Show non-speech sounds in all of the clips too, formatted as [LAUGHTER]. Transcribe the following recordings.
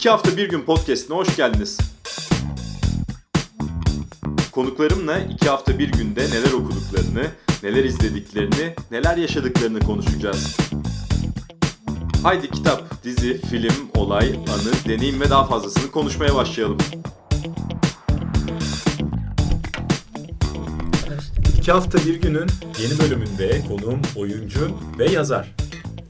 İki hafta bir gün podcastine hoş geldiniz. Konuklarımla iki hafta bir günde neler okuduklarını, neler izlediklerini, neler yaşadıklarını konuşacağız. Haydi kitap, dizi, film, olay, anı, deneyim ve daha fazlasını konuşmaya başlayalım. İki hafta bir günün yeni bölümünde konuğum oyuncu ve yazar.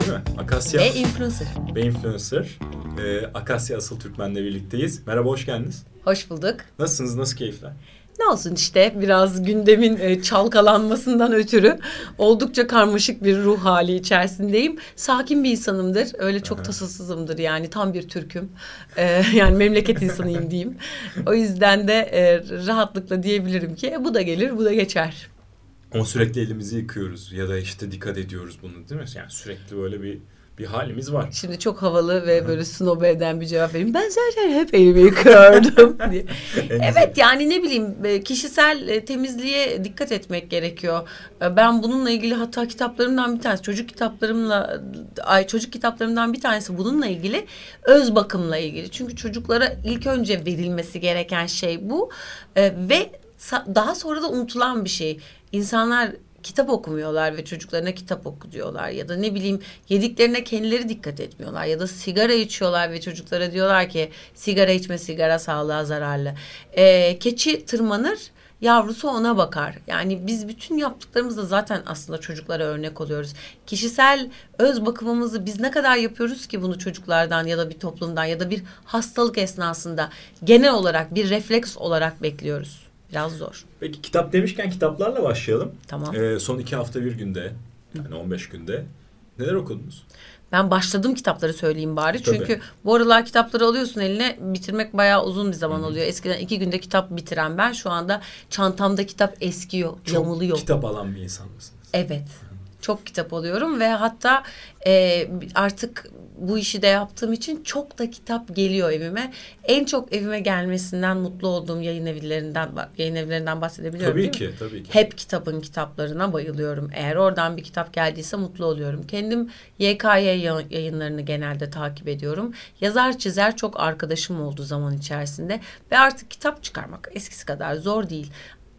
Değil mi? Akasya Ve influencer. ve influencer. Ee, Akasya Asıl Türkmen'le birlikteyiz. Merhaba, hoş geldiniz. Hoş bulduk. Nasılsınız, nasıl keyifler? Ne olsun işte biraz gündemin e, çalkalanmasından ötürü oldukça karmaşık bir ruh hali içerisindeyim. Sakin bir insanımdır. Öyle çok tasasızımdır yani tam bir Türk'üm. E, [LAUGHS] yani memleket insanıyım diyeyim. O yüzden de e, rahatlıkla diyebilirim ki e, bu da gelir bu da geçer. Ama sürekli elimizi yıkıyoruz ya da işte dikkat ediyoruz bunu değil mi? Yani sürekli böyle bir bir halimiz var. Şimdi çok havalı ve böyle snob eden bir cevap vereyim. Ben zaten hep elimi yıkıyordum [LAUGHS] diye. Evet yani ne bileyim e, kişisel e, temizliğe dikkat etmek gerekiyor. E, Ben bununla ilgili hatta kitaplarımdan bir tanesi çocuk kitaplarımla ay çocuk kitaplarımdan bir tanesi bununla ilgili öz bakımla ilgili. Çünkü çocuklara ilk önce verilmesi gereken şey bu ve daha sonra da unutulan bir şey. İnsanlar kitap okumuyorlar ve çocuklarına kitap oku diyorlar ya da ne bileyim yediklerine kendileri dikkat etmiyorlar ya da sigara içiyorlar ve çocuklara diyorlar ki sigara içme sigara sağlığa zararlı. Ee, keçi tırmanır yavrusu ona bakar. Yani biz bütün yaptıklarımızda zaten aslında çocuklara örnek oluyoruz. Kişisel öz bakımımızı biz ne kadar yapıyoruz ki bunu çocuklardan ya da bir toplumdan ya da bir hastalık esnasında genel olarak bir refleks olarak bekliyoruz. Biraz zor. Peki kitap demişken kitaplarla başlayalım. Tamam. Ee, son iki hafta bir günde, yani 15 günde neler okudunuz? Ben başladım kitapları söyleyeyim bari. Tabii. Çünkü bu aralar kitapları alıyorsun eline bitirmek bayağı uzun bir zaman oluyor. Eskiden iki günde kitap bitiren ben şu anda çantamda kitap eskiyor, yamuluyor. kitap alan bir insan mısınız? Evet. Çok kitap alıyorum ve hatta e, artık bu işi de yaptığım için çok da kitap geliyor evime. En çok evime gelmesinden mutlu olduğum yayın evlerinden yayın evlerinden bahsedebiliyorum Tabii değil mi? ki, tabii ki. Hep kitabın kitaplarına bayılıyorum. Eğer oradan bir kitap geldiyse mutlu oluyorum. Kendim YKY ya- yayınlarını genelde takip ediyorum. Yazar çizer çok arkadaşım oldu zaman içerisinde ve artık kitap çıkarmak eskisi kadar zor değil.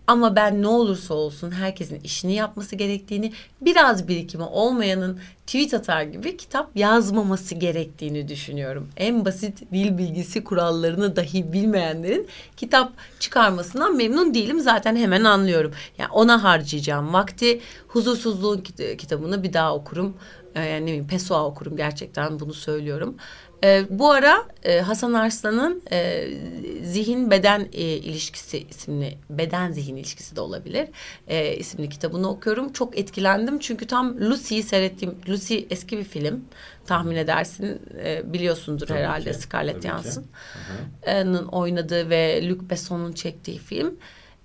Ama ben ne olursa olsun herkesin işini yapması gerektiğini, biraz birikimi olmayanın tweet atar gibi kitap yazmaması gerektiğini düşünüyorum. En basit dil bilgisi kurallarını dahi bilmeyenlerin kitap çıkarmasından memnun değilim. Zaten hemen anlıyorum. Yani ona harcayacağım vakti, huzursuzluğun kit- kitabını bir daha okurum. Ee, yani ne bileyim Pessoa okurum gerçekten bunu söylüyorum. Ee, bu ara e, Hasan Arslan'ın e, zihin beden e, ilişkisi isimli beden zihin ilişkisi de olabilir e, isimli kitabını okuyorum. Çok etkilendim çünkü tam Lucy'yi seyrettiğim Lucy eski bir film tahmin edersin e, biliyorsundur Tabii herhalde ki, Scarlett. Johansson'ın oynadığı ve Luc Besson'un çektiği film.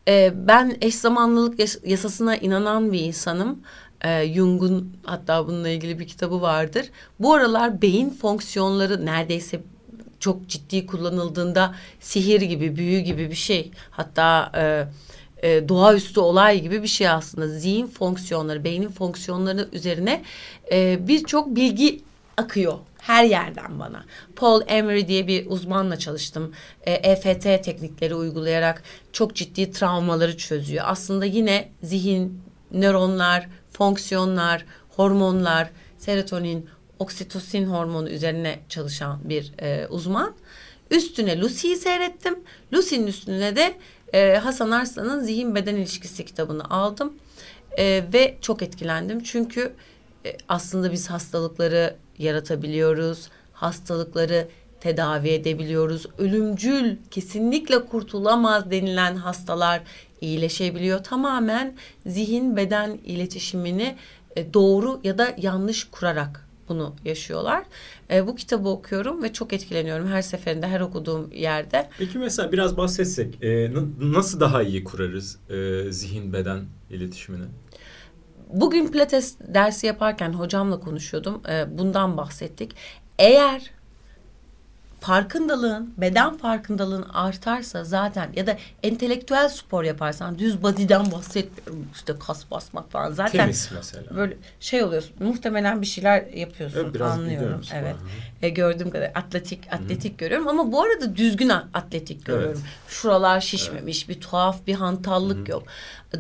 E, ben eş zamanlılık yas- yasasına inanan bir insanım. E, Jung'un hatta bununla ilgili bir kitabı vardır. Bu aralar beyin fonksiyonları neredeyse çok ciddi kullanıldığında sihir gibi, büyü gibi bir şey. Hatta e, e, doğaüstü olay gibi bir şey aslında. Zihin fonksiyonları, beynin fonksiyonları üzerine e, birçok bilgi akıyor her yerden bana. Paul Emery diye bir uzmanla çalıştım. E, EFT teknikleri uygulayarak çok ciddi travmaları çözüyor. Aslında yine zihin, nöronlar, fonksiyonlar, hormonlar, serotonin, oksitosin hormonu üzerine çalışan bir e, uzman. Üstüne Lucy'yi seyrettim. Lucy'nin üstüne de e, Hasan Arslan'ın Zihin Beden İlişkisi kitabını aldım. E, ve çok etkilendim. Çünkü e, aslında biz hastalıkları yaratabiliyoruz. Hastalıkları tedavi edebiliyoruz. Ölümcül, kesinlikle kurtulamaz denilen hastalar iyileşebiliyor. Tamamen zihin beden iletişimini e, doğru ya da yanlış kurarak bunu yaşıyorlar. E, bu kitabı okuyorum ve çok etkileniyorum her seferinde, her okuduğum yerde. Peki mesela biraz bahsetsek e, nasıl daha iyi kurarız e, zihin beden iletişimini? Bugün pilates dersi yaparken hocamla konuşuyordum. E, bundan bahsettik. Eğer farkındalığın, beden farkındalığın artarsa zaten ya da entelektüel spor yaparsan düz body'den bahsetmiyorum. işte kas basmak falan zaten Tenis mesela. böyle şey oluyorsun. Muhtemelen bir şeyler yapıyorsun. Evet, biraz anlıyorum. Evet. hı. E, gördüğüm kadar atletik atletik görüyorum ama bu arada düzgün atletik görüyorum. Şuralar şişmemiş, bir tuhaf bir hantallık yok.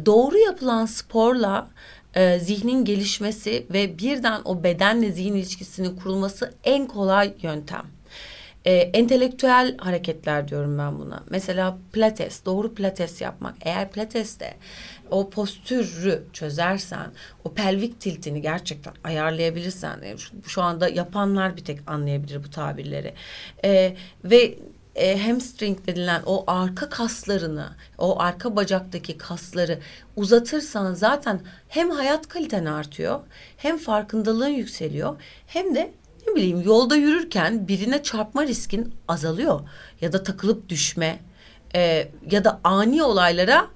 Doğru yapılan sporla e, zihnin gelişmesi ve birden o bedenle zihin ilişkisinin kurulması en kolay yöntem. E, entelektüel hareketler diyorum ben buna. Mesela pilates, doğru pilates yapmak. Eğer pilateste o postürü çözersen, o pelvik tiltini gerçekten ayarlayabilirsen, e, şu, anda yapanlar bir tek anlayabilir bu tabirleri. E, ve e, hamstring denilen o arka kaslarını, o arka bacaktaki kasları uzatırsan zaten hem hayat kaliten artıyor, hem farkındalığın yükseliyor, hem de ne bileyim yolda yürürken birine çarpma riskin azalıyor ya da takılıp düşme e, ya da ani olaylara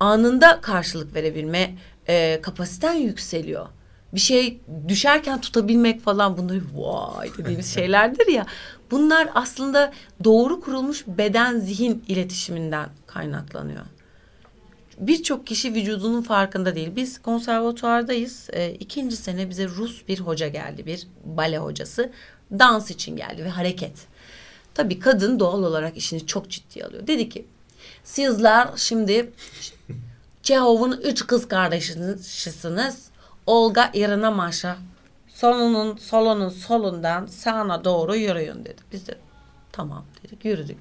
anında karşılık verebilme e, kapasiten yükseliyor. Bir şey düşerken tutabilmek falan bunları vay dediğimiz [LAUGHS] şeylerdir ya. Bunlar aslında doğru kurulmuş beden zihin iletişiminden kaynaklanıyor. Birçok kişi vücudunun farkında değil. Biz konservatuardayız. E, ikinci sene bize Rus bir hoca geldi. Bir bale hocası. Dans için geldi ve hareket. Tabii kadın doğal olarak işini çok ciddiye alıyor. Dedi ki sizler şimdi Çehov'un üç kız kardeşisiniz. Olga, Irina, Maşa. Solunun, solunun solundan sağına doğru yürüyün dedi. Biz de tamam dedik yürüdük.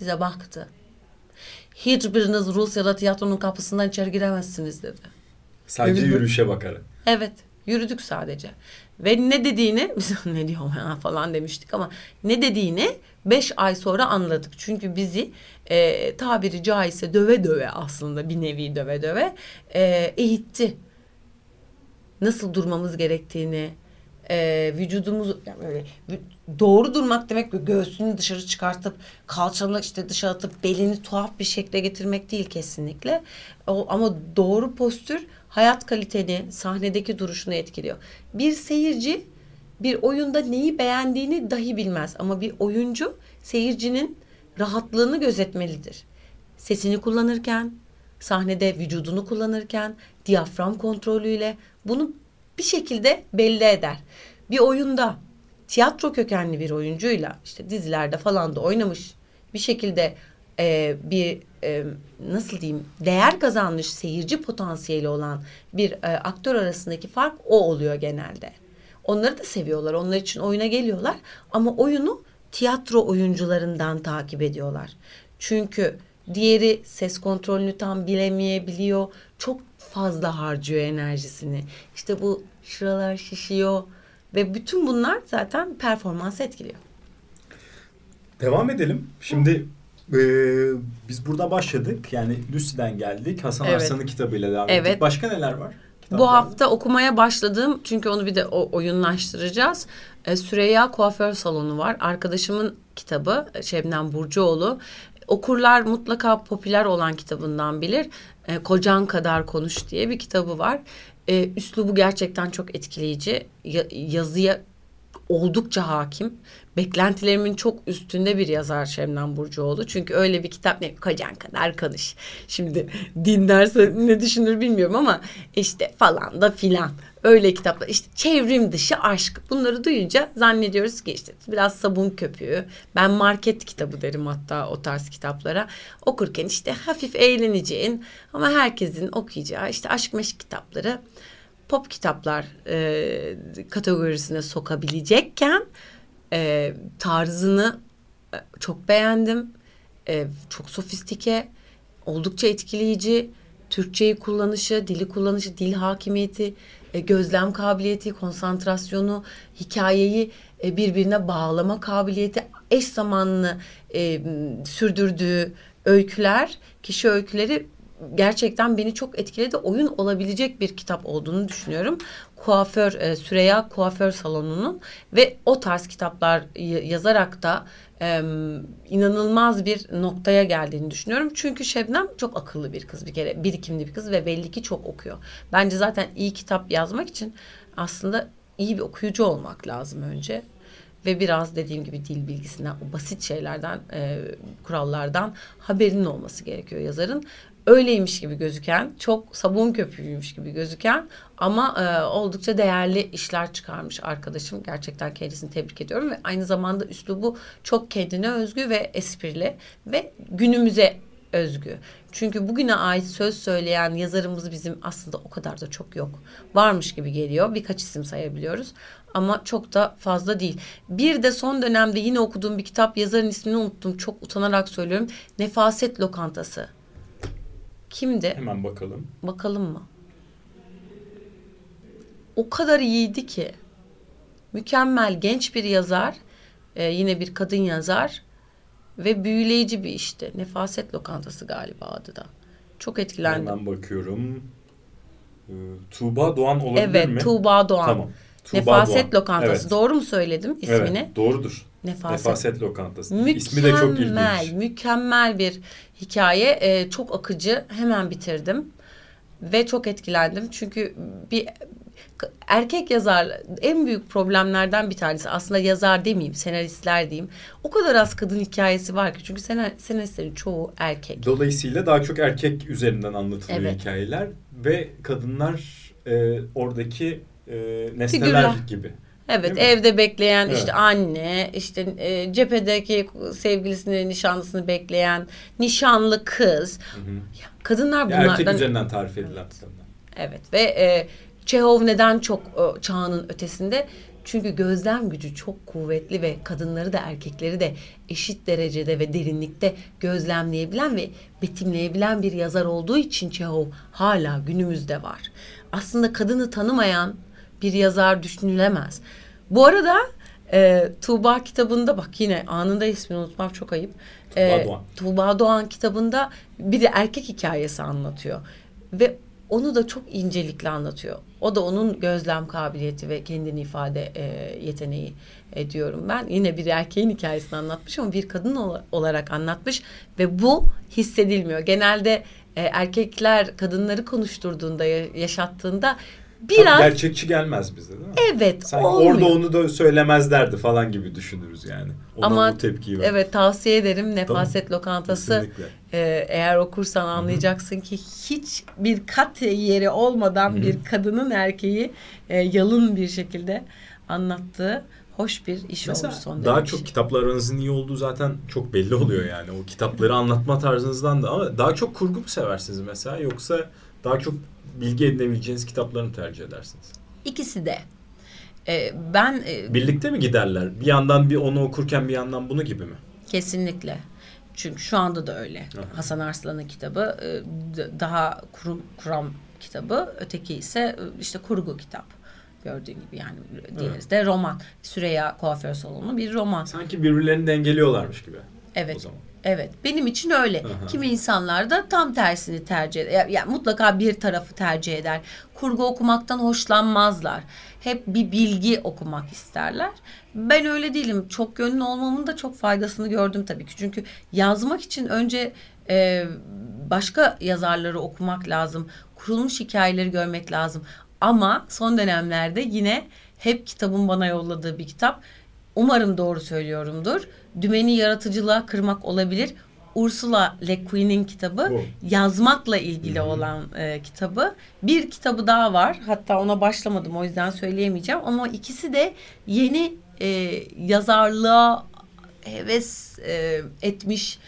Bize baktı. Hiçbiriniz Rusya'da tiyatronun kapısından içeri giremezsiniz dedi. Sadece bu- yürüyüşe bakarak. Evet yürüdük sadece. Ve ne dediğini [LAUGHS] biz ne diyor ya falan demiştik ama ne dediğini beş ay sonra anladık. Çünkü bizi e, tabiri caizse döve döve aslında bir nevi döve döve e, eğitti. Nasıl durmamız gerektiğini, e, vücudumuz yani böyle doğru durmak demek göğsünü dışarı çıkartıp kalçanı işte dışarı atıp belini tuhaf bir şekle getirmek değil kesinlikle. O, ama doğru postür hayat kaliteni, sahnedeki duruşunu etkiliyor. Bir seyirci bir oyunda neyi beğendiğini dahi bilmez ama bir oyuncu seyircinin rahatlığını gözetmelidir. Sesini kullanırken, sahnede vücudunu kullanırken, diyafram kontrolüyle bunu bir şekilde belli eder. Bir oyunda tiyatro kökenli bir oyuncuyla işte dizilerde falan da oynamış bir şekilde e, bir e, nasıl diyeyim değer kazanmış seyirci potansiyeli olan bir e, aktör arasındaki fark o oluyor genelde. Onları da seviyorlar. Onlar için oyuna geliyorlar ama oyunu tiyatro oyuncularından takip ediyorlar. Çünkü diğeri ses kontrolünü tam bilemeyebiliyor. Çok fazla harcıyor enerjisini. İşte bu şuralar şişiyor ve bütün bunlar zaten performansı etkiliyor. Devam edelim. Şimdi e, biz burada başladık. Yani Lucy'den geldik. Hasan Evet. Arslan'ın kitabıyla devam Evet. ettik. Başka neler var? Bu kitaplarda? hafta okumaya başladım çünkü onu bir de o, oyunlaştıracağız. E, Süreyya Kuaför Salonu var. Arkadaşımın kitabı e, Şebnem Burcuoğlu. Okurlar mutlaka popüler olan kitabından bilir. E, Kocan Kadar Konuş diye bir kitabı var. E, üslubu gerçekten çok etkileyici. Ya- yazıya oldukça hakim. Beklentilerimin çok üstünde bir yazar Şebnem Burcuoğlu. Çünkü öyle bir kitap ne kocan kadar konuş. Şimdi dinlerse ne düşünür bilmiyorum ama işte falan da filan. Öyle kitaplar işte çevrim dışı aşk. Bunları duyunca zannediyoruz ki işte biraz sabun köpüğü. Ben market kitabı derim hatta o tarz kitaplara. Okurken işte hafif eğleneceğin ama herkesin okuyacağı işte aşk meşk kitapları pop kitaplar e, kategorisine sokabilecekken e, tarzını çok beğendim. E, çok sofistike, oldukça etkileyici. Türkçeyi kullanışı, dili kullanışı, dil hakimiyeti, e, gözlem kabiliyeti, konsantrasyonu, hikayeyi e, birbirine bağlama kabiliyeti, eş zamanlı e, sürdürdüğü öyküler, kişi öyküleri gerçekten beni çok etkiledi. Oyun olabilecek bir kitap olduğunu düşünüyorum. Kuaför e, Süreyya Kuaför Salonu'nun ve o tarz kitaplar yazarak da e, inanılmaz bir noktaya geldiğini düşünüyorum. Çünkü Şebnem çok akıllı bir kız bir kere, birikimli bir kız ve belli ki çok okuyor. Bence zaten iyi kitap yazmak için aslında iyi bir okuyucu olmak lazım önce. ve biraz dediğim gibi dil bilgisinden o basit şeylerden e, kurallardan haberinin olması gerekiyor yazarın. Öyleymiş gibi gözüken çok sabun köpüğüymüş gibi gözüken ama e, oldukça değerli işler çıkarmış arkadaşım. Gerçekten kendisini tebrik ediyorum ve aynı zamanda üslubu çok kendine özgü ve esprili ve günümüze özgü. Çünkü bugüne ait söz söyleyen yazarımız bizim aslında o kadar da çok yok. Varmış gibi geliyor. Birkaç isim sayabiliyoruz. Ama çok da fazla değil. Bir de son dönemde yine okuduğum bir kitap yazarın ismini unuttum. Çok utanarak söylüyorum. Nefaset Lokantası. Kimdi? Hemen bakalım. Bakalım mı? O kadar iyiydi ki. Mükemmel genç bir yazar. e, yine bir kadın yazar. Ve büyüleyici bir işti. Nefaset Lokantası galiba adı da. Çok etkilendim. Hemen bakıyorum. Ee, Tuğba Doğan olabilir evet, mi? Tuğba Doğan. Tamam. Tuğba Nefaset Doğan. Lokantası. Evet. Doğru mu söyledim ismini? Evet, doğrudur. Nefaset. Nefaset Lokantası. Mükemmel, İsmi de çok ilginç. mükemmel bir hikaye. Ee, çok akıcı. Hemen bitirdim. Ve çok etkilendim. Çünkü bir erkek yazar en büyük problemlerden bir tanesi. Aslında yazar demeyeyim, senaristler diyeyim. O kadar az kadın hikayesi var ki. Çünkü senar, senaristlerin çoğu erkek. Dolayısıyla daha çok erkek üzerinden anlatılıyor Evet. hikayeler ve kadınlar e, oradaki e, nesneler Figürler. gibi. Evet Değil mi? evde bekleyen Evet. işte anne işte e, cephedeki sevgilisini nişanlısını bekleyen nişanlı kız. Hı hı. Ya, kadınlar Ya bunlardan erkek üzerinden tarif edilen kadınlar. Evet ve e, Çehov neden çok e, çağının ötesinde? Çünkü gözlem gücü çok kuvvetli ve kadınları da erkekleri de eşit derecede ve derinlikte gözlemleyebilen ve betimleyebilen bir yazar olduğu için Çehov hala günümüzde var. Aslında kadını tanımayan bir yazar düşünülemez. Bu arada e, Tuğba kitabında bak yine anında ismini unutmam çok ayıp. Tuğba Doğan. Tuğba Doğan kitabında bir de erkek hikayesi anlatıyor. Ve onu da çok incelikle anlatıyor. O da onun gözlem kabiliyeti ve kendini ifade e, yeteneği e, diyorum ben. Yine bir erkeğin hikayesini anlatmış ama bir kadın ol- olarak anlatmış ve bu hissedilmiyor. Genelde e, erkekler kadınları konuşturduğunda, ya- yaşattığında biraz Tabii gerçekçi gelmez bize değil mi? evet Sanki olmuyor. orada onu da söylemezlerdi falan gibi düşünürüz yani. Ona Ama bu tepkiyi ver. Evet tavsiye ederim Nefaset Lokantası. Kesinlikle. Ee, eğer okursan anlayacaksın ki hiç bir kat yeri olmadan bir kadının erkeği e, yalın bir şekilde anlattığı hoş bir iş Mesela olmuş son daha çok işi. kitaplar aranızın iyi olduğu zaten çok belli oluyor yani. O kitapları anlatma tarzınızdan da ama daha çok kurgu mu seversiniz mesela yoksa daha çok bilgi edinebileceğiniz kitapları mı tercih edersiniz? İkisi de. Ee, ben e, Birlikte mi giderler? Bir yandan bir onu okurken bir yandan bunu gibi mi? Kesinlikle. Çünkü şu anda da öyle. Aha. Hasan Arslan'ın kitabı e, daha kurum kuram kitabı. Öteki ise e, işte kurgu kitap. Gördüğün gibi yani diğeri de roman. Süreyya Kuaför Salonu bir roman. Sanki birbirlerini dengeliyorlarmış gibi. Evet. O zaman. Evet. Benim için öyle. Aha. Kimi insanlar da tam tersini tercih eder. Ya- ya mutlaka bir tarafı tercih eder. Kurgu okumaktan hoşlanmazlar. Hep bir bilgi okumak isterler. Ben öyle değilim. Çok yönlü olmamın da çok faydasını gördüm tabii ki. Çünkü yazmak için önce e, başka yazarları okumak lazım. Kurulmuş hikayeleri görmek lazım. Ama son dönemlerde yine hep kitabın bana yolladığı bir kitap. Umarım doğru söylüyorumdur. Dümeni yaratıcılığa kırmak olabilir. Ursula Le Guin'in kitabı Bu. yazmakla ilgili olan e, kitabı. Bir kitabı daha var. Hatta ona başlamadım o yüzden söyleyemeyeceğim. Ama ikisi de yeni e, yazarlığa heves e, etmiş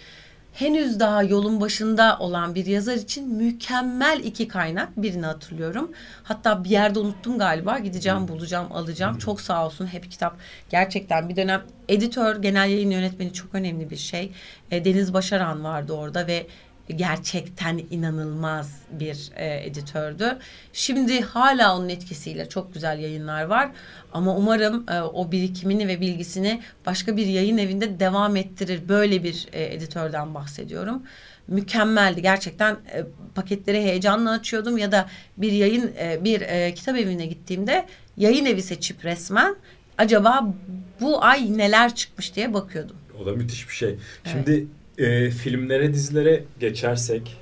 henüz daha yolun başında olan bir yazar için mükemmel iki kaynak. Birini hatırlıyorum. Hatta bir yerde unuttum galiba. Gideceğim, bulacağım, alacağım. Çok sağ olsun hep kitap. Gerçekten bir dönem editör, genel yayın yönetmeni çok önemli bir şey. E, Deniz Başaran vardı orada ve gerçekten inanılmaz bir e, editördü. Şimdi hala onun etkisiyle çok güzel yayınlar var. Ama umarım e, o birikimini ve bilgisini başka bir yayın evinde devam ettirir. Böyle bir e, editörden bahsediyorum. Mükemmeldi gerçekten e, paketleri heyecanla açıyordum ya da bir yayın e, bir e, kitap evine gittiğimde yayın evi seçip resmen acaba bu ay neler çıkmış diye bakıyordum. O da müthiş bir şey. Şimdi e, filmlere, dizilere geçersek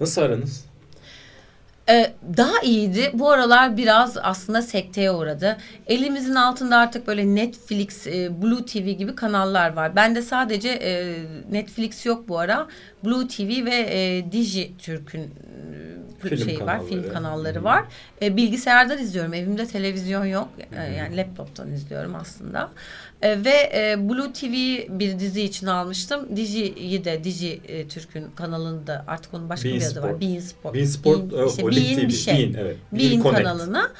nasıl aranız? Ee, daha iyiydi. Bu aralar biraz aslında sekteye uğradı. Elimizin altında artık böyle Netflix, e, Blue TV gibi kanallar var. Bende sadece e, Netflix yok bu ara. Blue TV ve e, Digi Türk'ün e, Film şeyi var, kanalları. film kanalları Hı. var. E, bilgisayardan izliyorum. Evimde televizyon yok. E, yani laptoptan izliyorum aslında. E, ve e, Blue TV bir dizi için almıştım. Digi'yi de Digi e, Türk'ün kanalını da artık onun başka Bein bir adı var. Sport. Bein Sport. Bein Sport, Bein- e, işte TV. bir şey. Bein, evet. Bein Connect. kanalına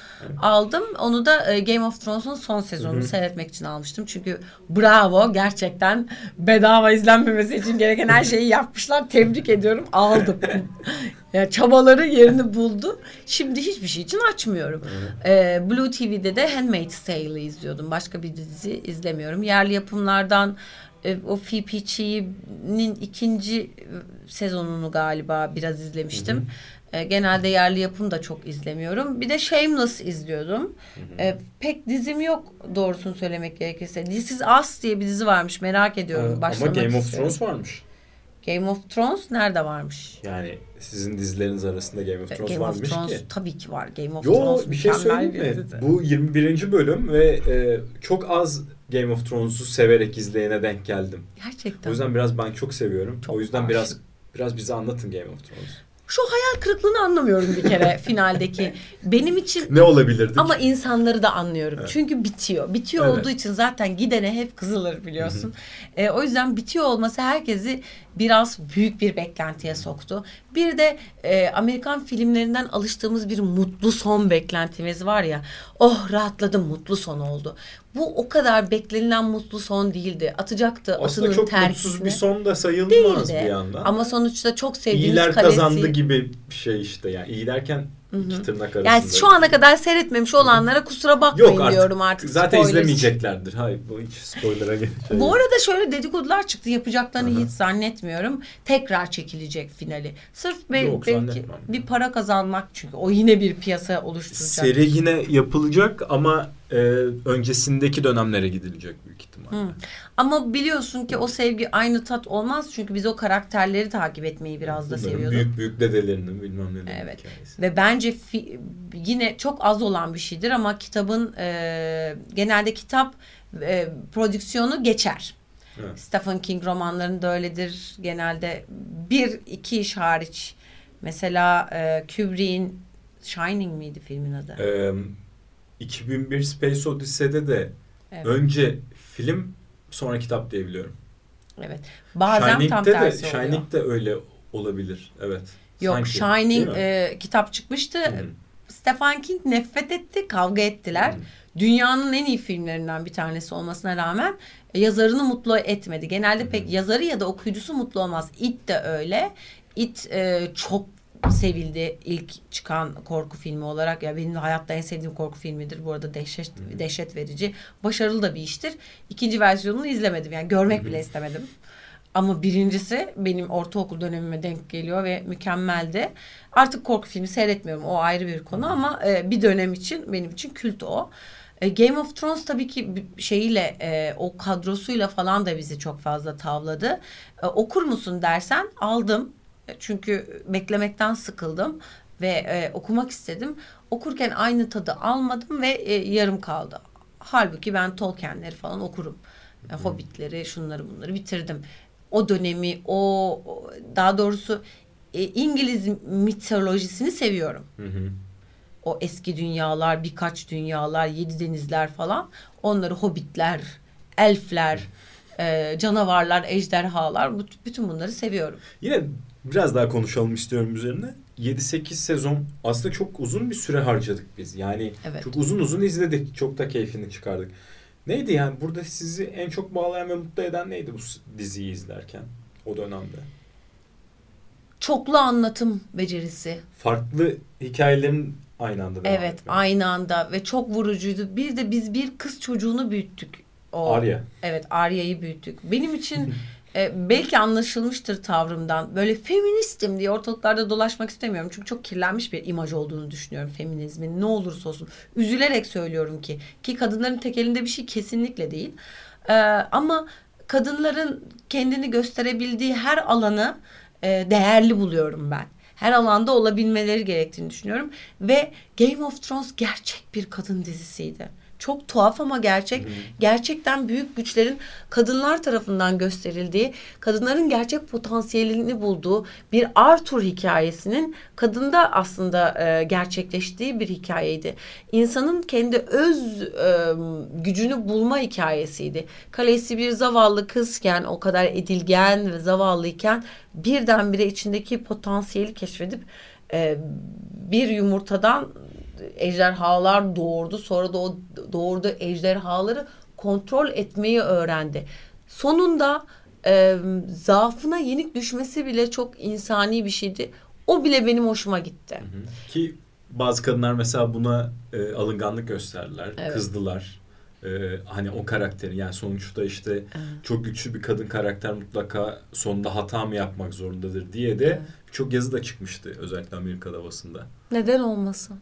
aldım. Onu da e, Game of Thrones'un son sezonunu Hı hı. seyretmek için almıştım. Çünkü bravo gerçekten bedava izlenmemesi için gereken her şeyi yapmışlar. Tebrik ediyorum. Aldım. [LAUGHS] yani çabaları yerini buldu. Şimdi hiçbir şey için açmıyorum. E, Blue TV'de de Handmaid's Tale'ı izliyordum. Başka bir dizi izlemiyorum. Yerli yapımlardan e, o FPC'nin ikinci e, sezonunu galiba biraz izlemiştim. E, genelde yerli yapım da çok izlemiyorum. Bir de Shameless izliyordum. E, pek dizim yok doğrusunu söylemek gerekirse. This Is Us diye bir dizi varmış merak ediyorum. Ee, Ama Game of. Thrones varmış. Game of Thrones nerede varmış? Yani sizin dizileriniz arasında Game of E, Thrones Game of varmış Thrones ki. tabii ki var. Game of Yo Thrones bir şey söyleyeyim mi? dizi. Bu 21. bölüm ve e, çok az Game of Thrones'u severek izleyene denk geldim. Gerçekten. O yüzden biraz ben çok seviyorum. Çok o yüzden aşık. biraz biraz bize anlatın Game of Thrones. Şu hayal kırıklığını anlamıyorum bir kere [LAUGHS] finaldeki. Benim için Ne olabilirdi? Ama insanları da anlıyorum. Evet. Çünkü bitiyor. Bitiyor Evet. olduğu için zaten gidene hep kızılır biliyorsun. E, o yüzden bitiyor olması herkesi biraz büyük bir beklentiye soktu. Bir de e, Amerikan filmlerinden alıştığımız bir mutlu son beklentimiz var ya. Oh rahatladım mutlu son oldu. Bu o kadar beklenilen mutlu son değildi. Atacaktı Aslında atının çok terkisine. mutsuz bir son da sayılmaz Değildi. bir yandan. Ama sonuçta çok sevdiğimiz İyiler kalesi. kazandı gibi bir şey işte. Yani iyi derken iki tırnak arasında. Yani şu ana kadar seyretmemiş olanlara kusura bakmayın Yok artık. diyorum artık. Zaten spoiler izlemeyeceklerdir. Hayır bu hiç spoiler'a şey. Bu arada şöyle dedikodular çıktı. Yapacaklarını Aha. hiç zannetmiyorum. Tekrar çekilecek finali. Sırf be- Yok, belki bir para kazanmak çünkü. O yine bir piyasa oluşturacak. Seri yine yapılacak ama e, öncesindeki dönemlere gidilecek büyük ihtimalle. Hı. Ama biliyorsun ki o sevgi aynı tat olmaz. Çünkü biz o karakterleri takip etmeyi biraz da seviyorduk. Büyük büyük dedelerinin bilmem ne Evet. hikayesi. Ve bence fi- yine çok az olan bir şeydir ama kitabın e, genelde kitap e, prodüksiyonu geçer. Evet. Stephen King romanlarında öyledir. Genelde bir iki iş hariç. Mesela e, Kubrick'in Shining miydi filmin adı? Ee, 2001 Space Odyssey'de de Evet. önce film sonra kitap diye biliyorum. evet. Bazen tam Shining'de de tersi oluyor. Shining de öyle olabilir. Evet. Yok Sanki, Shining e, kitap çıkmıştı. Hı. Stephen King nefret etti, kavga ettiler. Hı. Dünyanın en iyi filmlerinden bir tanesi olmasına rağmen e, yazarını mutlu etmedi. Genelde pek yazarı ya da okuyucusu mutlu olmaz. It de öyle. It e, çok sevildi ilk çıkan korku filmi olarak. Ya benim de hayatta en sevdiğim korku filmidir. Bu arada dehşet dehşet verici. Başarılı da bir iştir. İkinci versiyonunu izlemedim. Yani görmek bile istemedim. Ama birincisi benim ortaokul dönemime denk geliyor ve mükemmeldi. Artık korku filmi seyretmiyorum. O ayrı bir konu ama e, bir dönem için benim için kült o. E, Game of Thrones tabii ki şeyiyle e, o kadrosuyla falan da bizi çok fazla tavladı. E, okur musun dersen aldım. Çünkü beklemekten sıkıldım ve e, okumak istedim. Okurken aynı tadı almadım ve e, yarım kaldı. Halbuki ben Tolkien'leri falan okurum. E, Hobbitleri, şunları bunları bitirdim. O dönemi, o daha doğrusu e, İngiliz mitolojisini seviyorum. Hı hı. O eski dünyalar, birkaç dünyalar, yedi denizler falan. Onları hobbitler, elfler, e, canavarlar, ejderhalar, bütün bunları seviyorum. Yine biraz daha konuşalım istiyorum üzerine. 7-8 sezon aslında çok uzun bir süre harcadık biz. Yani Evet. çok uzun uzun izledik. Çok da keyfini çıkardık. Neydi yani burada sizi en çok bağlayan ve mutlu eden neydi bu diziyi izlerken o dönemde? Çoklu anlatım becerisi. Farklı hikayelerin aynı anda devam Evet, etmesi. aynı anda ve çok vurucuydu. Bir de biz bir kız çocuğunu büyüttük. O, Arya. Evet, Arya'yı büyüttük. Benim için [LAUGHS] e, belki anlaşılmıştır tavrımdan. Böyle feministim diye ortalıklarda dolaşmak istemiyorum. Çünkü çok kirlenmiş bir imaj olduğunu düşünüyorum feminizmin. Ne olursa olsun. Üzülerek söylüyorum ki. Ki kadınların tek elinde bir şey kesinlikle değil. E, ama kadınların kendini gösterebildiği her alanı e, değerli buluyorum ben. her alanda olabilmeleri gerektiğini düşünüyorum. Ve Game of Thrones gerçek bir kadın dizisiydi. Çok tuhaf ama gerçek. Gerçekten büyük güçlerin kadınlar tarafından gösterildiği, kadınların gerçek potansiyelini bulduğu bir Arthur hikayesinin kadında aslında e, gerçekleştiği bir hikayeydi. İnsanın kendi öz e, gücünü bulma hikayesiydi. Kalesi bir zavallı kızken, o kadar edilgen ve zavallıyken birdenbire içindeki potansiyeli keşfedip e, bir yumurtadan ejderhalar doğurdu. Sonra da o doğurduğu ejderhaları kontrol etmeyi öğrendi. Sonunda e, zaafına yenik düşmesi bile çok insani bir şeydi. O bile benim hoşuma gitti. Ki bazı kadınlar mesela buna e, alınganlık gösterdiler, Evet. kızdılar. E, hani o karakteri yani sonuçta işte çok güçlü bir kadın karakter mutlaka sonunda hata mı yapmak zorundadır diye de Evet. çok yazı da çıkmıştı özellikle Amerika'da basında. Neden olmasın?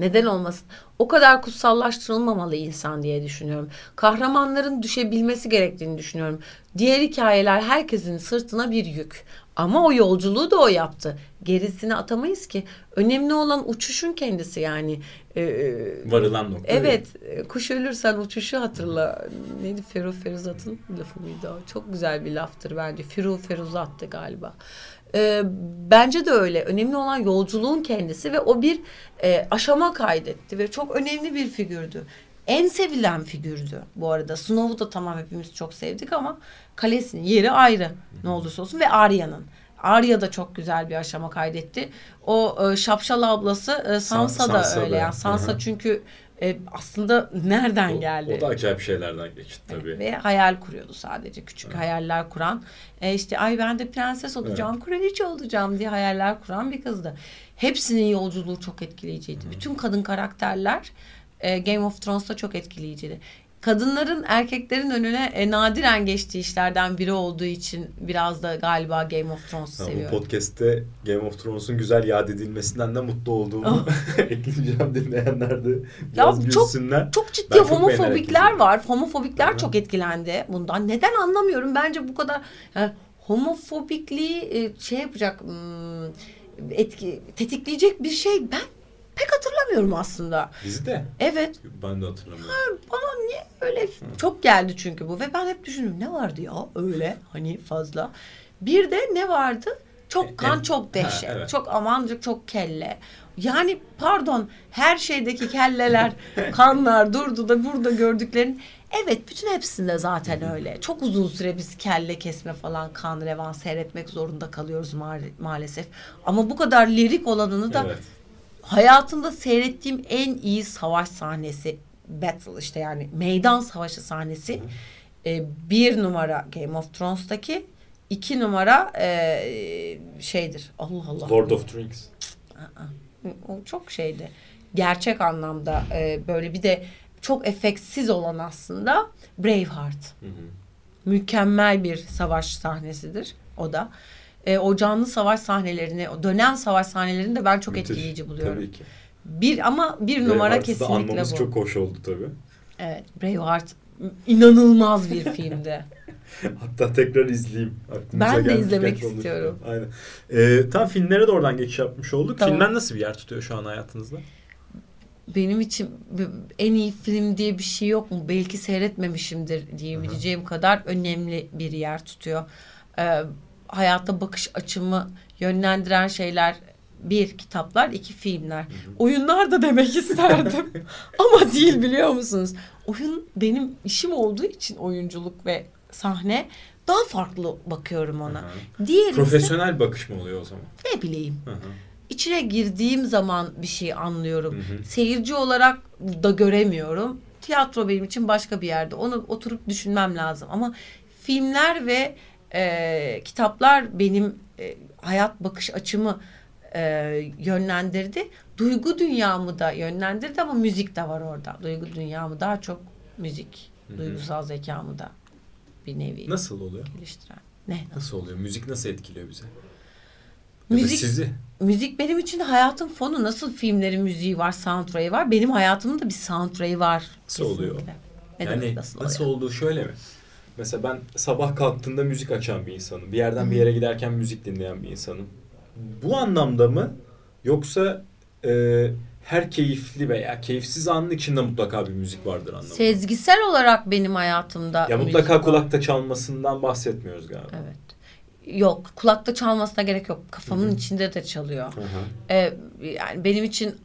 Neden olmasın? O kadar kutsallaştırılmamalı insan diye düşünüyorum. Kahramanların düşebilmesi gerektiğini düşünüyorum. Diğer hikayeler herkesin sırtına bir yük. Ama o yolculuğu da o yaptı. Gerisini atamayız ki. Önemli olan uçuşun kendisi yani. Ee, Varılan nokta. Evet, e, kuş ölürsen uçuşu hatırla. Neydi Ferruh Feruzat'ın lafı mıydı o? Çok güzel bir laftır bence. Firuh Feruzat'tı galiba. Ee, bence de öyle. Önemli olan yolculuğun kendisi ve o bir e, aşama kaydetti ve çok önemli bir figürdü. En sevilen figürdü bu arada. Snow'u da tamam hepimiz çok sevdik ama kalesinin yeri ayrı ne olursa olsun ve Arya'nın. Arya da çok güzel bir aşama kaydetti. O e, şapşal ablası e, Sansa, Sansa da da. öyle. Yani Sansa Hı hı. çünkü e, aslında nereden O- geldi? O da acayip şeylerden geçti tabii. Ve hayal kuruyordu sadece. Küçük hayaller kuran. E işte ay ben de prenses olacağım, kraliçe olacağım diye hayaller kuran bir kızdı. Hepsinin yolculuğu çok etkileyiciydi. Bütün kadın karakterler e, Game of Thrones'ta çok etkileyiciydi. Kadınların erkeklerin önüne e, nadiren geçtiği işlerden biri olduğu için biraz da galiba Game of Thrones'u Ha, bu seviyorum. podcast'te Game of Thrones'un güzel yad edilmesinden de mutlu olduğumu [LAUGHS] ekleyeceğim dinleyenler de biraz. Ya çok- gülsünler. Çok ciddi Ben çok homofobikler izledim. var. Homofobikler Hı. çok etkilendi bundan. Neden anlamıyorum. Bence bu kadar yani homofobikliği e, şey yapacak hmm, etki tetikleyecek bir şey ben pek hatırlamıyorum aslında. Bizi de. Evet. Ben de hatırlamıyorum. Bana niye öyle çok geldi çünkü bu ve ben hep düşündüm ne vardı ya öyle hani fazla. Bir de ne vardı? Çok kan, çok ha, dehşet. evet. Çok amancık, çok kelle. Yani pardon her şeydeki kelleler, [LAUGHS] kanlar durdu da burada gördüklerin Evet bütün hepsinde zaten öyle. Çok uzun süre biz kelle kesme falan kan revan seyretmek zorunda kalıyoruz ma- maalesef. Ama bu kadar lirik olanını da Evet. Hayatımda seyrettiğim en iyi savaş sahnesi battle işte yani meydan savaşı sahnesi e, bir numara Game of Thrones'taki iki numara e, şeydir Allah Allah Lord of the Rings. o çok şeydi gerçek anlamda e, böyle bir de çok efeksiz olan aslında Braveheart Hı hı. mükemmel bir savaş sahnesidir o da. E, o canlı savaş sahnelerini, o dönem savaş sahnelerini de ben çok Müthiş. etkileyici buluyorum. Tabii ki. Bir ama bir numara Braveheart'ı da kesinlikle anmamız bu. çok hoş oldu tabii. Evet, Braveheart inanılmaz bir filmdi. [LAUGHS] Hatta tekrar izleyeyim. Aklımıza Ben de izlemek istiyorum. Aynen. Ee, tam filmlere de oradan geçiş yapmış olduk. Tamam. Filmler nasıl bir yer tutuyor şu an hayatınızda? Benim için en iyi film diye bir şey yok mu? Belki seyretmemişimdir diyebileceğim kadar önemli bir yer tutuyor. Ee, hayata bakış açımı yönlendiren şeyler bir kitaplar, iki filmler. Oyunlar da demek [LAUGHS] isterdim. Ama değil biliyor musunuz? Oyun benim işim olduğu için oyunculuk ve sahne daha farklı bakıyorum ona. Hı Diğeri ise Profesyonel bakış mı oluyor o zaman? ne bileyim. Hı hı. İçine girdiğim zaman bir şey anlıyorum. Hı hı. Seyirci olarak da göremiyorum. Tiyatro benim için başka bir yerde. Onu oturup düşünmem lazım. Ama filmler ve e, kitaplar benim e, hayat bakış açımı e, yönlendirdi. Duygu dünyamı da yönlendirdi ama müzik de var orada. Duygu dünyamı daha çok müzik. Hı hı. Duygusal zekamı da bir nevi Nasıl oluyor? geliştiren. Ne? Nasıl oluyor? Müzik nasıl etkiliyor bize? Ya Müzik sizi. Müzik benim için hayatın fonu. Nasıl filmlerin müziği var, soundtrack'i var. Benim hayatımın da bir soundtrack'i var. Nasıl oluyor? kesinlikle. Ne yani nasıl, nasıl, oluyor? olduğu şöyle mi? Mesela ben sabah kalktığımda müzik açan bir insanım. Bir yerden bir yere giderken müzik dinleyen bir insanım. bu anlamda mı yoksa e, her keyifli veya keyifsiz anın içinde mutlaka bir müzik vardır anlamında. Sezgisel olarak benim hayatımda ya müzik mutlaka var. kulakta çalmasından bahsetmiyoruz galiba. Evet. Yok kulakta çalmasına gerek yok. Kafamın Hı hı. içinde de çalıyor. Hı hı. Ee, yani benim için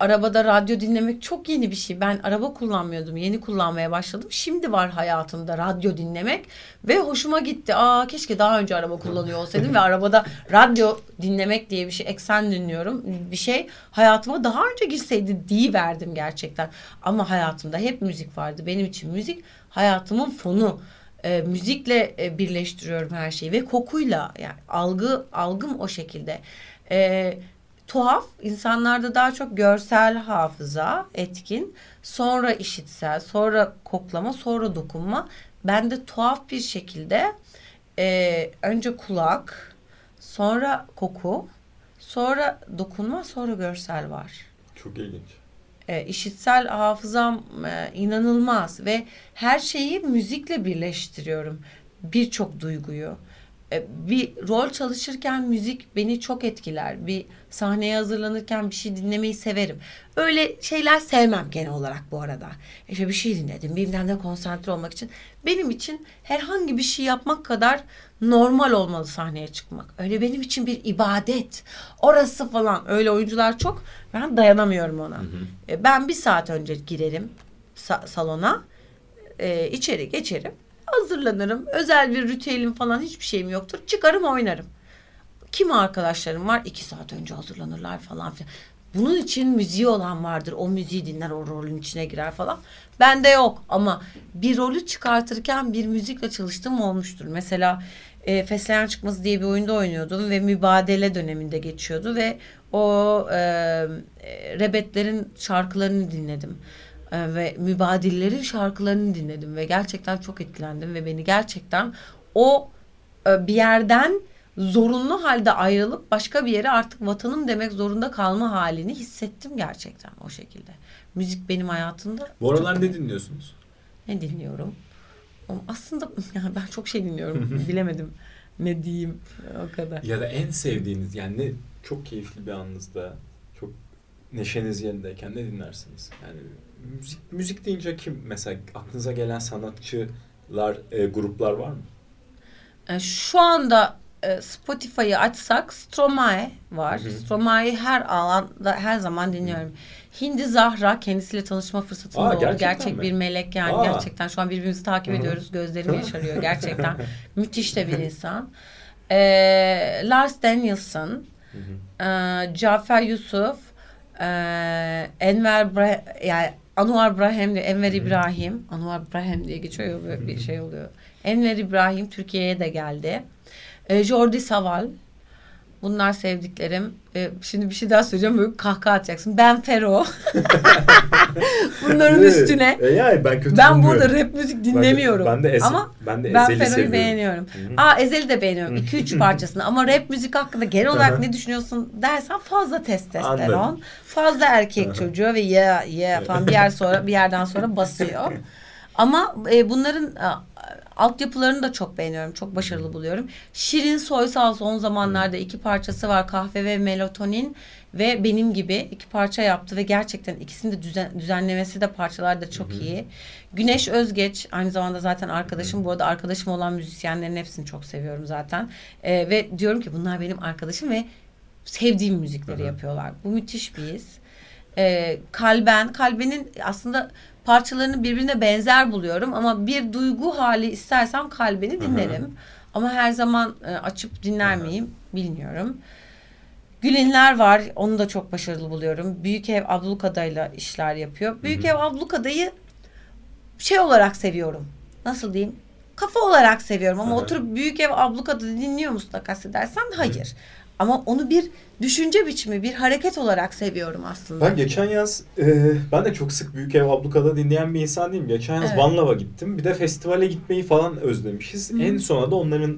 arabada radyo dinlemek çok yeni bir şey. Ben araba kullanmıyordum. Yeni kullanmaya başladım. Şimdi var hayatımda radyo dinlemek ve hoşuma gitti. Aa keşke daha önce araba kullanıyor olsaydım ve arabada radyo dinlemek diye bir şey eksen dinliyorum. Bir şey hayatıma daha önce girseydi verdim gerçekten. Ama hayatımda hep müzik vardı. Benim için müzik hayatımın fonu. E, müzikle e, birleştiriyorum her şeyi ve kokuyla yani algı algım o şekilde. E, tuhaf insanlarda daha çok görsel hafıza etkin sonra işitsel sonra koklama sonra dokunma bende tuhaf bir şekilde e, önce kulak sonra koku sonra dokunma sonra görsel var Çok ilginç. E, işitsel hafızam e, inanılmaz ve her şeyi müzikle birleştiriyorum. Birçok duyguyu. E, bir rol çalışırken müzik beni çok etkiler. Bir sahneye hazırlanırken bir şey dinlemeyi severim. Öyle şeyler sevmem genel olarak bu arada. İşte bir şey dinledim. Birbirinden de konsantre olmak için. Benim için herhangi bir şey yapmak kadar normal olmalı sahneye çıkmak. Öyle benim için bir ibadet. Orası falan. Öyle oyuncular çok. Ben dayanamıyorum ona. E, Ben bir saat önce girerim sa- salona. E, içeri geçerim. Hazırlanırım. Özel bir ritüelim falan hiçbir şeyim yoktur. Çıkarım oynarım. Kim arkadaşlarım var iki saat önce hazırlanırlar falan filan. Bunun için müziği olan vardır. O müziği dinler, o rolün içine girer falan. Bende yok ama bir rolü çıkartırken bir müzikle çalıştığım olmuştur. Mesela e, Fesleğen Çıkması diye bir oyunda oynuyordum ve mübadele döneminde geçiyordu ve o e, e, rebetlerin şarkılarını dinledim. E, ve mübadillerin şarkılarını dinledim ve gerçekten çok etkilendim ve beni gerçekten o e, bir yerden zorunlu halde ayrılıp başka bir yere artık vatanım demek zorunda kalma halini hissettim gerçekten o şekilde. Müzik benim hayatımda. Bu aralar ne dinliyorsunuz? ne dinliyorum? Aslında yani ben çok şey dinliyorum. Bilemedim ne diyeyim o kadar. Ya da en sevdiğiniz yani ne çok keyifli bir anınızda çok neşeniz yerindeyken ne dinlersiniz? Yani müzik müzik deyince kim mesela aklınıza gelen sanatçılar, e, gruplar var mı? E, şu anda e, Spotify'ı açsak Stromae var. Hı hı. Stromae'yi her alanda her zaman dinliyorum. Hindi Zahra kendisiyle tanışma fırsatım Aa, oldu. Gerçek mi? bir melek yani Aa. gerçekten şu an birbirimizi takip Hı hı. ediyoruz. Gözlerim yaşarıyor gerçekten. [LAUGHS] Müthiş de bir [LAUGHS] insan. E, Lars Danielson, Hı hı. e, Cafer Yusuf, e, Enver Bra- yani Anwar Ibrahim diye Enver İbrahim, Anwar İbrahim diye geçiyor böyle bir şey oluyor. Enver İbrahim Türkiye'ye de geldi. E, Jordi Saval. Bunlar sevdiklerim. E, şimdi bir şey daha söyleyeceğim böyle kahkaha atacaksın. Ben Fero. [LAUGHS] Bunların üstüne. E, yani ben kötü Ben bulmuyorum. burada rap müzik dinlemiyorum. Ben de, ben de, Ezel, Ama ben de ben Fero'yu seviyorum. beğeniyorum. Hı hı. Aa Ezel'i de beğeniyorum. 2-3 parçasını. Ama rap müzik hakkında genel olarak ne düşünüyorsun dersen fazla testosteron. Anladım. Fazla erkek çocuğu ve ya ya falan bir yer sonra bir yerden sonra basıyor. [LAUGHS] Ama e, bunların altyapılarını da çok beğeniyorum. Çok başarılı buluyorum. Şirin Soysal son zamanlarda iki parçası var. Kahve ve Melatonin ve benim gibi iki parça yaptı ve gerçekten ikisini de düzen, düzenlemesi de parçalar da çok iyi. Güneş Özgeç aynı zamanda zaten arkadaşım. Bu arada arkadaşım olan müzisyenlerin hepsini çok seviyorum zaten. E, ve diyorum ki bunlar benim arkadaşım ve sevdiğim müzikleri yapıyorlar. Bu müthiş bir his. E, Kalben, Kalben'in aslında parçalarını birbirine benzer buluyorum ama bir duygu hali istersem Kalben'i dinlerim. Ama her zaman e, açıp dinler Hı hı. miyim bilmiyorum. Gülinler var. Onu da çok başarılı buluyorum. Büyük Ev Ablukada'yla işler yapıyor. Büyük Hı Ev Ablukada'yı şey olarak seviyorum. Nasıl diyeyim? Kafa olarak seviyorum ama Hı hı. oturup Büyük Ev Ablukada dinliyor musun da kastedersen hayır. Ama onu bir düşünce biçimi, bir hareket olarak seviyorum aslında. Ben geçen yaz e, ben de çok sık Büyük Ev Abluka'da dinleyen bir insan değilim. Geçen yaz Evet. Van Love'a gittim. Bir de festivale gitmeyi falan özlemişiz. Hı. En sona da onların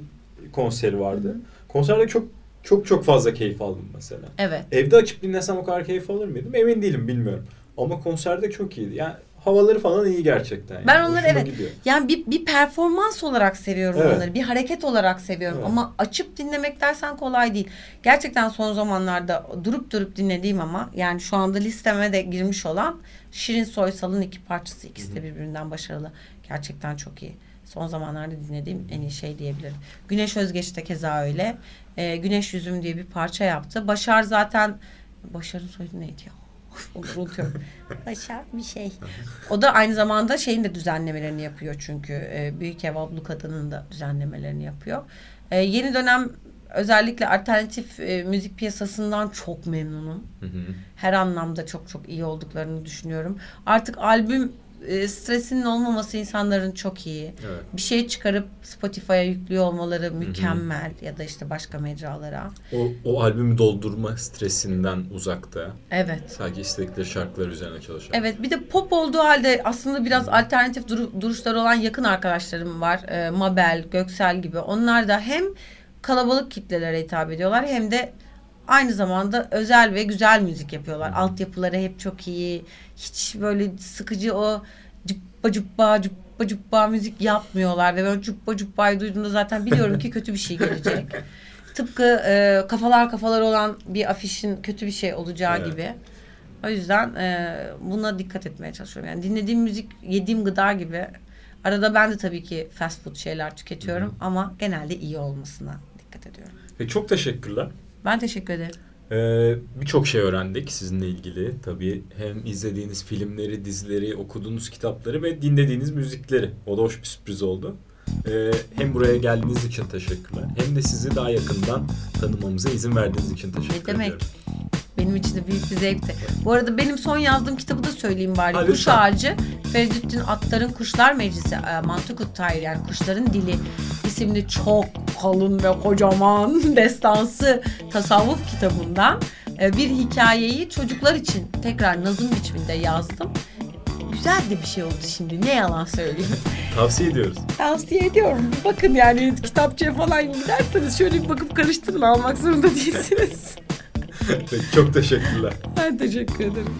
konseri vardı. Konserde çok çok çok fazla keyif aldım mesela. Evet. Evde açıp dinlesem o kadar keyif alır mıydım? Emin değilim bilmiyorum. Ama konserde çok iyiydi. Yani havaları falan iyi gerçekten. Yani. Ben onları Hoşuma evet gidiyor. yani bir, bir performans olarak seviyorum Evet. onları. Bir hareket olarak seviyorum Evet. ama açıp dinlemek dersen kolay değil. Gerçekten son zamanlarda durup durup dinlediğim ama yani şu anda listeme de girmiş olan Şirin Soysal'ın iki parçası ikisi de birbirinden başarılı. Gerçekten çok iyi. Son zamanlarda dinlediğim en iyi şey diyebilirim. Güneş Özgeç de keza öyle. Ee, Güneş Yüzüm diye bir parça yaptı. Başar zaten Başar'ın soyadı neydi ya? Unutuyorum. [LAUGHS] Başar bir şey. O da aynı zamanda şeyin de düzenlemelerini yapıyor çünkü. E, Büyük Ev Ablu Kadın'ın da düzenlemelerini yapıyor. E, yeni dönem özellikle alternatif e, müzik piyasasından çok memnunum. Hı hı. Her anlamda çok çok iyi olduklarını düşünüyorum. Artık albüm e, stresinin olmaması insanların çok iyi. Evet. Bir şey çıkarıp Spotify'a yüklüyor olmaları mükemmel ya da işte başka mecralara. O, o albümü doldurma stresinden uzakta. Evet. Sadece istedikleri şarkılar üzerine çalışan. Evet bir de pop olduğu halde aslında biraz alternatif duru- duruşları olan yakın arkadaşlarım var. Ee, Mabel, Göksel gibi. Onlar da hem kalabalık kitlelere hitap ediyorlar hem de aynı zamanda özel ve güzel müzik yapıyorlar. Altyapıları hep çok iyi. Hiç böyle sıkıcı o cıppa cıppa cıppa cıppa müzik yapmıyorlar ve ben cıppa cıppayı duyduğumda zaten biliyorum ki [LAUGHS] kötü bir şey gelecek. Tıpkı e, kafalar kafalar olan bir afişin kötü bir şey olacağı Evet. gibi. O yüzden e, buna dikkat etmeye çalışıyorum. Yani dinlediğim müzik yediğim gıda gibi. Arada ben de tabii ki fast food şeyler tüketiyorum ama genelde iyi olmasına dikkat ediyorum. Ve çok teşekkürler. Ben teşekkür ederim. Ee, Birçok şey öğrendik sizinle ilgili. Tabii hem izlediğiniz filmleri, dizileri, okuduğunuz kitapları ve dinlediğiniz müzikleri. O da hoş bir sürpriz oldu. Ee, hem buraya geldiğiniz için teşekkürler. Hem de sizi daha yakından tanımamıza izin verdiğiniz için teşekkür Ne demek? ediyorum. Benim için de büyük bir zevkti. Bu arada benim son yazdığım kitabı da söyleyeyim bari. Ha, Kuş lütfen. Ağacı, Feridüddin Attar'ın Kuşlar Meclisi, e, Mantıkut Tahir yani Kuşların Dili isimli çok kalın ve kocaman [LAUGHS] destansı tasavvuf kitabından e, bir hikayeyi çocuklar için tekrar nazım biçiminde yazdım. Güzel de bir şey oldu şimdi. Ne yalan söyleyeyim. [LAUGHS] Tavsiye ediyoruz. Tavsiye ediyorum. Bir bakın yani kitapçıya falan giderseniz şöyle bir bakıp karıştırın almak zorunda [LAUGHS] değilsiniz. Çok teşekkürler. ben teşekkür ederim.